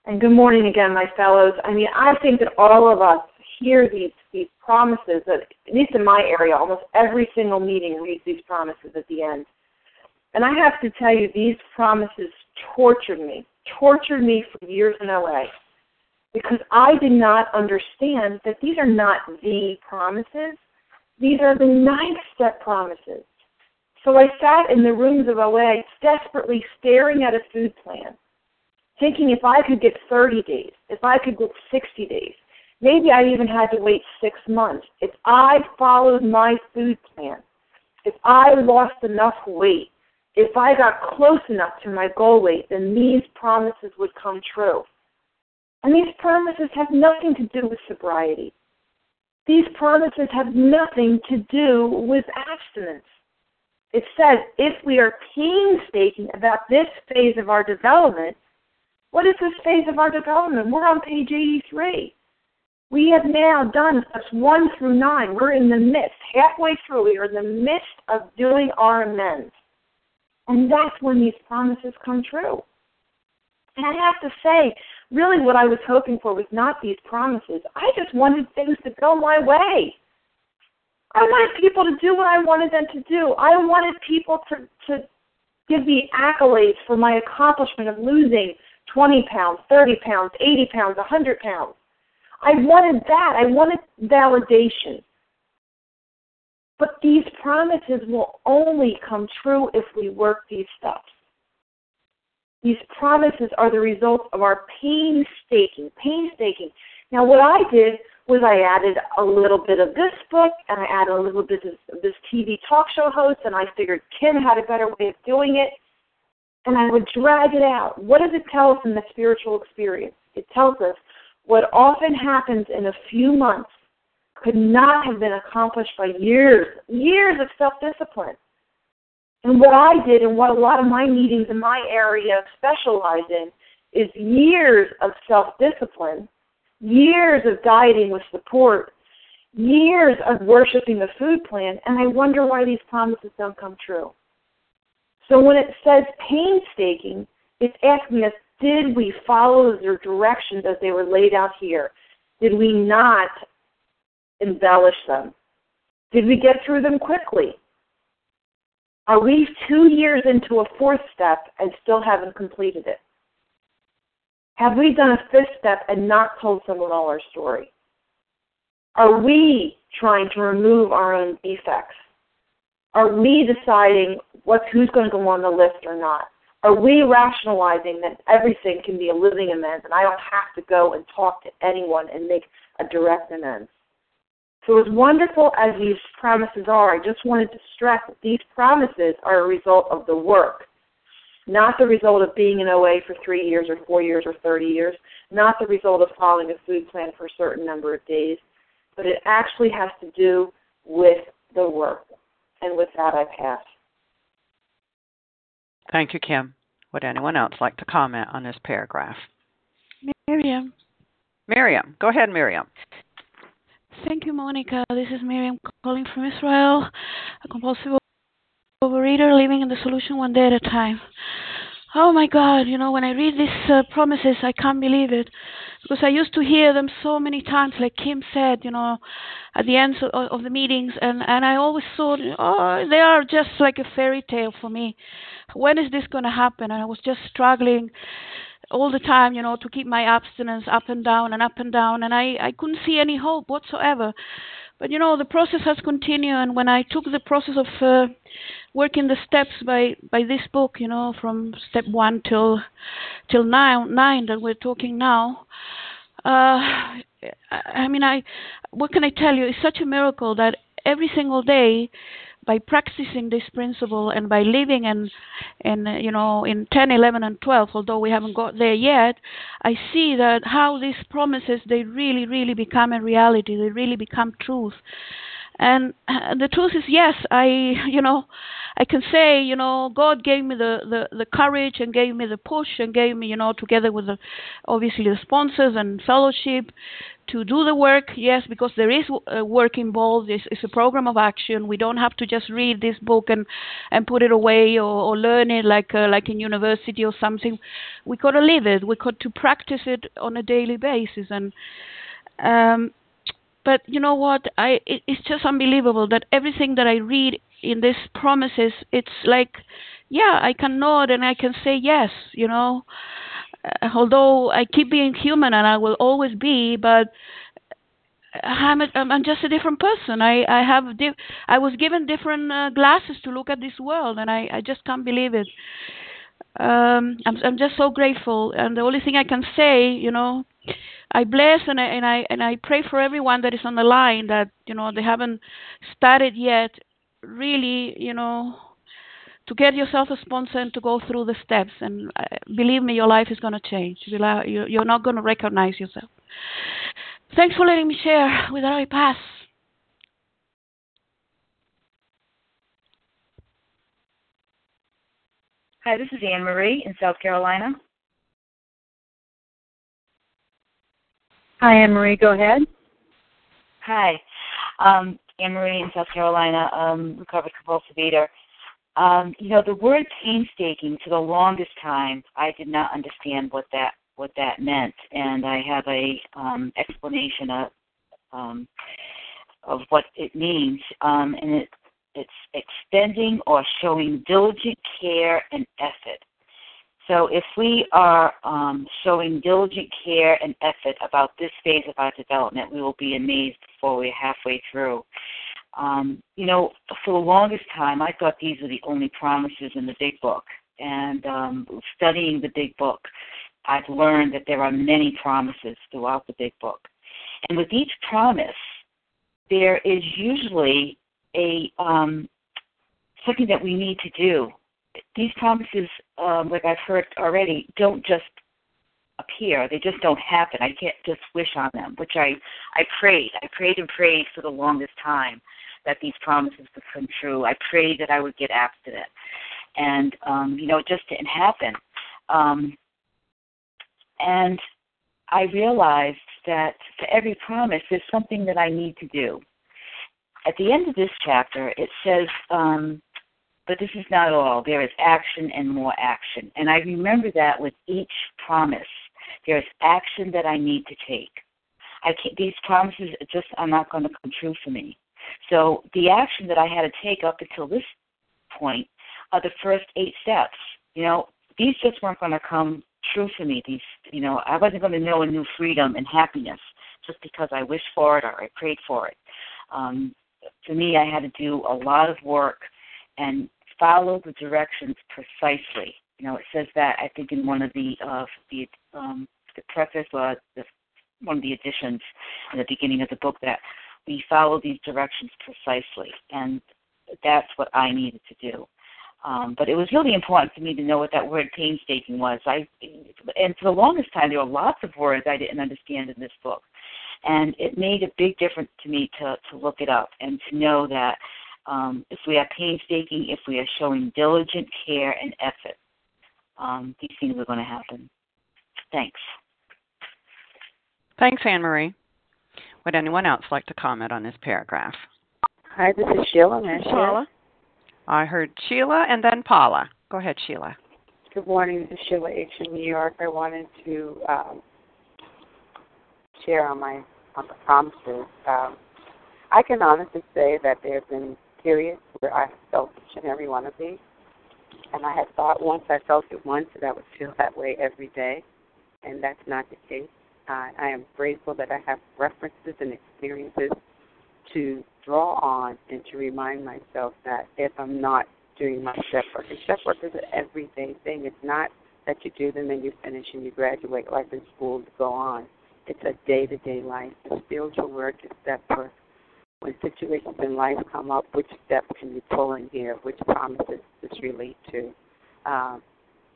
And good morning again, my fellows. I mean, I think that all of us hear these these promises that at least in my area, almost every single meeting reads these promises at the end. And I have to tell you, these promises tortured me, tortured me for years in LA because I did not understand that these are not the promises. These are the ninth step promises. So I sat in the rooms of OA desperately staring at a food plan, thinking if I could get 30 days, if I could get 60 days, maybe I even had to wait six months. If I followed my food plan, if I lost enough weight, if I got close enough to my goal weight, then these promises would come true. And these promises have nothing to do with sobriety. These promises have nothing to do with abstinence. It says if we are painstaking about this phase of our development, what is this phase of our development? We're on page 83. We have now done steps 1 through 9. We're in the midst, halfway through, we are in the midst of doing our amends. And that's when these promises come true. And I have to say, really what I was hoping for was not these promises. I just wanted things to go my way. I wanted people to do what I wanted them to do. I wanted people to, to give me accolades for my accomplishment of losing 20 pounds, 30 pounds, 80 pounds, 100 pounds. I wanted that. I wanted validation. But these promises will only come true if we work these steps. These promises are the result of our painstaking, painstaking. Now, what I did was I added a little bit of this book and I added a little bit of this TV talk show host, and I figured Kim had a better way of doing it, and I would drag it out. What does it tell us in the spiritual experience? It tells us what often happens in a few months could not have been accomplished by years, years of self discipline. And what I did and what a lot of my meetings in my area specialize in is years of self discipline, years of dieting with support, years of worshiping the food plan, and I wonder why these promises don't come true. So when it says painstaking, it's asking us, did we follow their directions as they were laid out here? Did we not embellish them? Did we get through them quickly? Are we two years into a fourth step and still haven't completed it? Have we done a fifth step and not told someone all our story? Are we trying to remove our own defects? Are we deciding what's who's going to go on the list or not? Are we rationalizing that everything can be a living amends and I don't have to go and talk to anyone and make a direct amends? So as wonderful as these promises are, I just wanted to stress that these promises are a result of the work, not the result of being in OA for three years or four years or 30 years, not the result of following a food plan for a certain number of days, but it actually has to do with the work. And with that, I pass. Thank you, Kim. Would anyone else like to comment on this paragraph? Miriam. Miriam. Go ahead, Miriam. Thank you, Monica. This is Miriam calling from Israel, a compulsive overeater living in the solution one day at a time. Oh my God, you know, when I read these uh, promises, I can't believe it. Because I used to hear them so many times, like Kim said, you know, at the end of, of the meetings, and, and I always thought, oh, they are just like a fairy tale for me. When is this going to happen? And I was just struggling all the time, you know, to keep my abstinence up and down and up and down, and I, I couldn't see any hope whatsoever. But you know, the process has continued, and when I took the process of uh, working the steps by by this book, you know, from step one till till nine nine that we're talking now, uh, I mean, I what can I tell you? It's such a miracle that every single day by practicing this principle and by living in in uh, you know in 10 11 and 12 although we haven't got there yet i see that how these promises they really really become a reality. They really become truth and <clears throat> the truth is yes i you know I can say, you know, God gave me the, the, the courage and gave me the push and gave me, you know, together with the, obviously the sponsors and fellowship to do the work. Yes, because there is uh, work involved. It's, it's a program of action. We don't have to just read this book and, and put it away or, or learn it like uh, like in university or something. We got to live it. We got to practice it on a daily basis and. Um, but you know what i it, it's just unbelievable that everything that i read in these promises it's like yeah i can nod and i can say yes you know uh, although i keep being human and i will always be but I'm, a, I'm just a different person. I I have di- I was given different uh, glasses to look at this world, and I I just can't believe it. Um, I'm I'm just so grateful, and the only thing I can say, you know, I bless and I and I and I pray for everyone that is on the line that you know they haven't started yet. Really, you know, to get yourself a sponsor and to go through the steps. And uh, believe me, your life is going to change. You're not going to recognize yourself. Thanks for letting me share. With that, pass. Hi, this is Anne Marie in South Carolina. Hi, Anne Marie. Go ahead. Hi, um, Anne Marie in South Carolina, um, recovered compulsive eater. Um, you know, the word painstaking for the longest time, I did not understand what that what that meant, and I have a um, explanation of um, of what it means, um, and it it's extending or showing diligent care and effort so if we are um, showing diligent care and effort about this phase of our development, we will be amazed before we're halfway through. Um, you know, for the longest time, I thought these were the only promises in the Big Book. And um, studying the Big Book, I've learned that there are many promises throughout the Big Book. And with each promise, there is usually a um, something that we need to do these promises, um, like I've heard already, don't just appear. They just don't happen. I can't just wish on them, which I I prayed. I prayed and prayed for the longest time that these promises would come true. I prayed that I would get abstinent, and um, you know, it just didn't happen. Um, and I realized that for every promise, there's something that I need to do. At the end of this chapter, it says. Um, but this is not all. There is action and more action. And I remember that with each promise. There's action that I need to take. I can't, these promises just are not going to come true for me. So the action that I had to take up until this point are the first eight steps. You know, these just weren't going to come true for me. These, you know, I wasn't going to know a new freedom and happiness just because I wished for it or I prayed for it. Um, for me, I had to do a lot of work and follow the directions precisely. You know, it says that I think in one of the uh, the um, the preface or the, one of the editions in the beginning of the book that we follow these directions precisely, and that's what I needed to do. Um, but it was really important for me to know what that word painstaking was. I and for the longest time there were lots of words I didn't understand in this book, and it made a big difference to me to to look it up and to know that um, if we are painstaking, if we are showing diligent care and effort, um, these things are going to happen. Thanks. Thanks, Anne Marie. Would anyone else like to comment on this paragraph? Hi, this is Sheila. May Paula. I heard Sheila and then Paula. Go ahead, Sheila. Good morning. This is Sheila H. in New York. I wanted to um, share on my on the promises. Um, I can honestly say that there have been periods where I felt each and every one of these. And I had thought once I felt it once that I would feel that way every day, and that's not the case. Uh, I am grateful that I have references and experiences to draw on and to remind myself that if I'm not doing my step work, and step work is an everyday thing. It's not that you do them and you finish and you graduate like in school to go on. It's a day to day life. The spiritual work is step work when situations in life come up, which steps can you pull in here? Which promises this relate to? Um,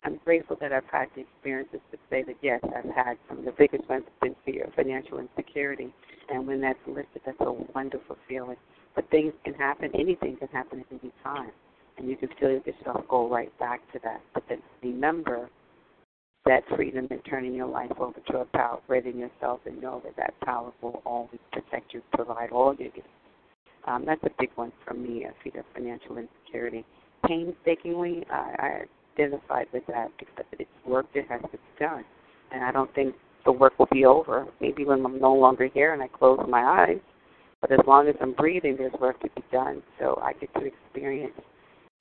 I'm grateful that I've had the experiences to say that yes, I've had some of the biggest ones have been fear, financial insecurity, and when that's lifted, that's a wonderful feeling. But things can happen, anything can happen at any time. and you can feel yourself go right back to that. But then remember that freedom and turning your life over to a power greater than yourself and know that that power will always protect you, provide all your needs. Um, that's a big one for me, a fear of financial insecurity. Painstakingly, I, I identified with that because it's work that has to be done. And I don't think the work will be over. Maybe when I'm no longer here and I close my eyes, but as long as I'm breathing, there's work to be done. So I get to experience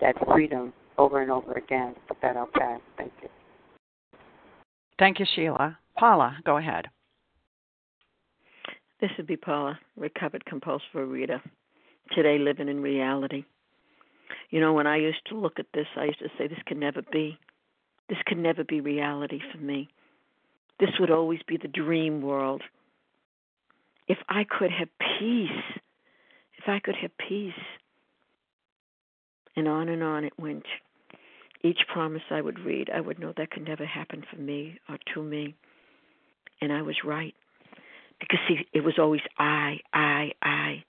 that freedom over and over again. But that I'll pass. Thank you. Thank you, Sheila. Paula, go ahead. This would be Paula, recovered compulsive reader. Today, living in reality. You know, when I used to look at this, I used to say, this can never be. This can never be reality for me. This would always be the dream world. If I could have peace, if I could have peace. And on and on it went. Each promise I would read, I would know that could never happen for me or to me. And I was right. Because, see, it was always I, I, I,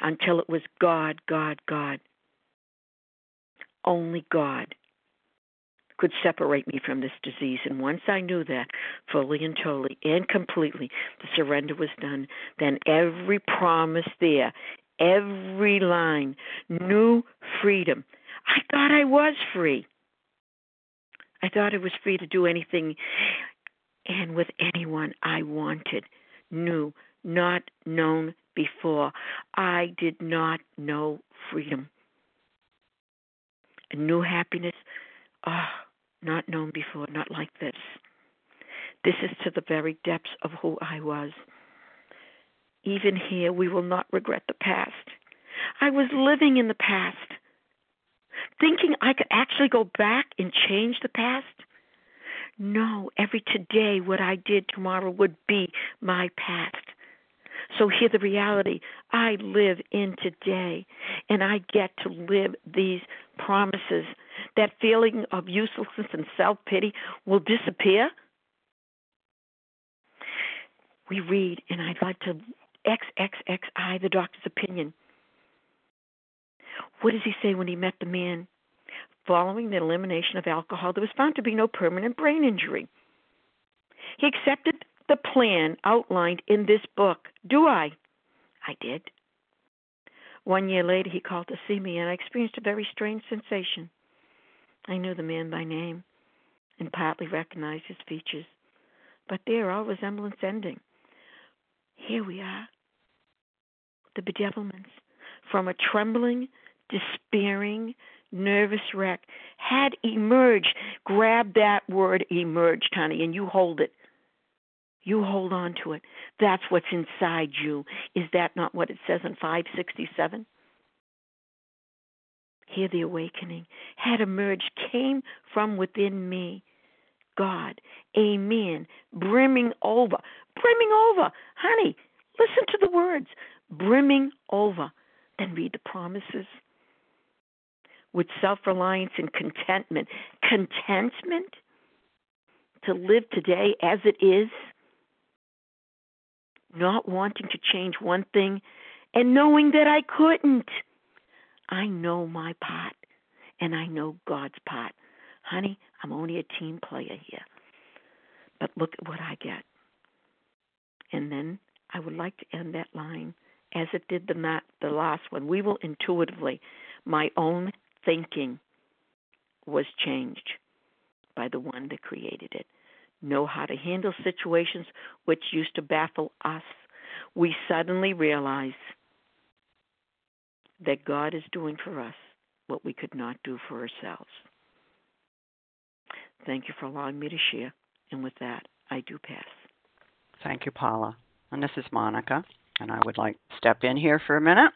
until it was God, God, God. Only God could separate me from this disease. And once I knew that fully and totally and completely, the surrender was done, then every promise there, every line, new freedom. I thought I was free. I thought I was free to do anything and with anyone I wanted, new, not known before. I did not know freedom. A new happiness, oh, not known before, not like this. This is to the very depths of who I was. Even here, we will not regret the past. I was living in the past thinking I could actually go back and change the past? No, every today, what I did tomorrow would be my past. So hear the reality. I live in today, and I get to live these promises. That feeling of uselessness and self pity will disappear. We read, and I'd like to XXXI the doctor's opinion. What does he say when he met the man? Following the elimination of alcohol, there was found to be no permanent brain injury. He accepted the plan outlined in this book. Do I? I did. One year later, he called to see me, and I experienced a very strange sensation. I knew the man by name and partly recognized his features, but there, all resemblance ending. Here we are, the bedevilments, from a trembling, despairing, nervous wreck had emerged. Grab that word emerged, honey, and you hold it. You hold on to it. That's what's inside you. Is that not what it says in 567? Here the awakening had emerged, came from within me. God, amen, brimming over, brimming over. Honey, listen to the words, brimming over. Then read the promises with self reliance and contentment. Contentment to live today as it is, not wanting to change one thing and knowing that I couldn't. I know my part and I know God's part. Honey, I'm only a team player here. But look at what I get. And then I would like to end that line as it did the, the last one. We will intuitively, my own thinking was changed by the one that created it. Know how to handle situations which used to baffle us. We suddenly realize that God is doing for us what we could not do for ourselves. Thank you for allowing me to share. And with that, I do pass. Thank you, Paula. And this is Monica and I would like to step in here for a minute.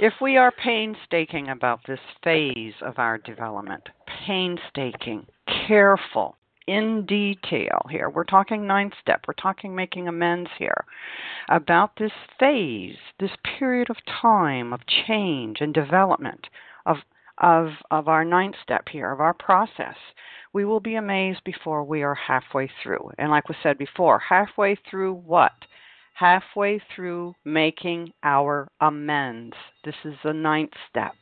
If we are painstaking about this phase of our development, painstaking, careful, in detail here, we're talking ninth step, we're talking making amends here, about this phase, this period of time of change and development of of of our ninth step here, of our process, we will be amazed before we are halfway through. And like we said before, halfway through what? Halfway through making our amends. This is the ninth step.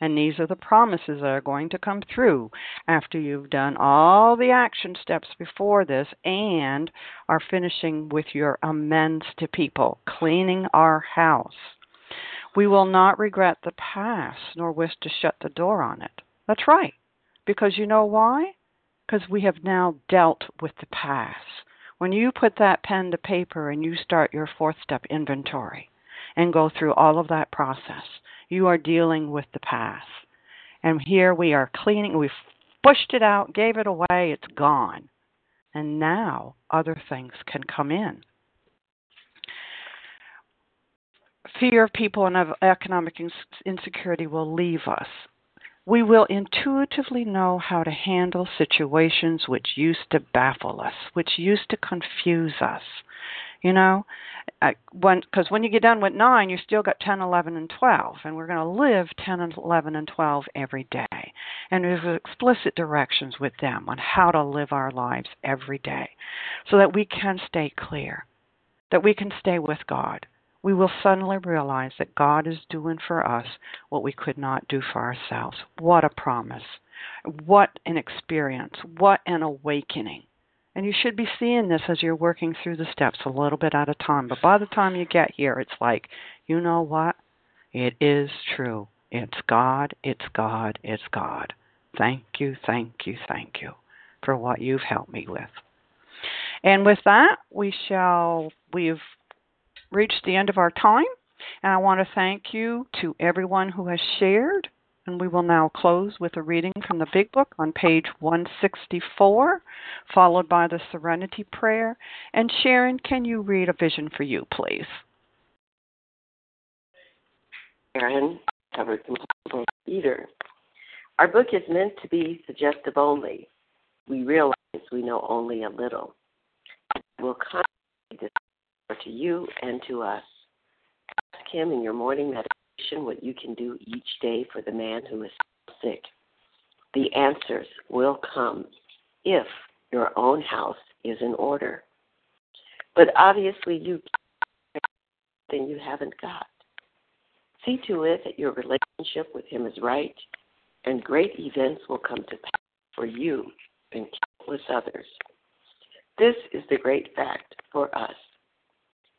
And these are the promises that are going to come through after you've done all the action steps before this and are finishing with your amends to people, cleaning our house. We will not regret the past nor wish to shut the door on it. That's right. Because you know why? Because we have now dealt with the past. When you put that pen to paper and you start your fourth step inventory and go through all of that process, you are dealing with the past. And here we are cleaning, we've pushed it out, gave it away, it's gone. And now other things can come in. Fear of people and of economic insecurity will leave us. We will intuitively know how to handle situations which used to baffle us, which used to confuse us you know? Uh, because when you get done with nine you still got 10 11 and 12 and we're going to live 10 and 11 and 12 every day. And there's explicit directions with them on how to live our lives every day so that we can stay clear that we can stay with god we will suddenly realize that god is doing for us what we could not do for ourselves what a promise what an experience what an awakening and you should be seeing this as you're working through the steps a little bit at a time. But by the time you get here, it's like, you know what? It is true. It's God, it's God, it's God. Thank you, thank you, thank you for what you've helped me with. And with that, we shall, we've reached the end of our time. And I want to thank you to everyone who has shared and we will now close with a reading from the Big Book on page 164, followed by the Serenity Prayer. And Sharon, can you read a vision for you, please? Sharon, covered compulsive reader. Our book is meant to be suggestive only. We realize we know only a little. We'll constantly to you and to us. Ask Him in your morning meditation what you can do each day for the man who is sick. The answers will come if your own house is in order. But obviously, you then you haven't got. See to it that your relationship with Him is right, and great events will come to pass for you and countless others. This is the great fact for us.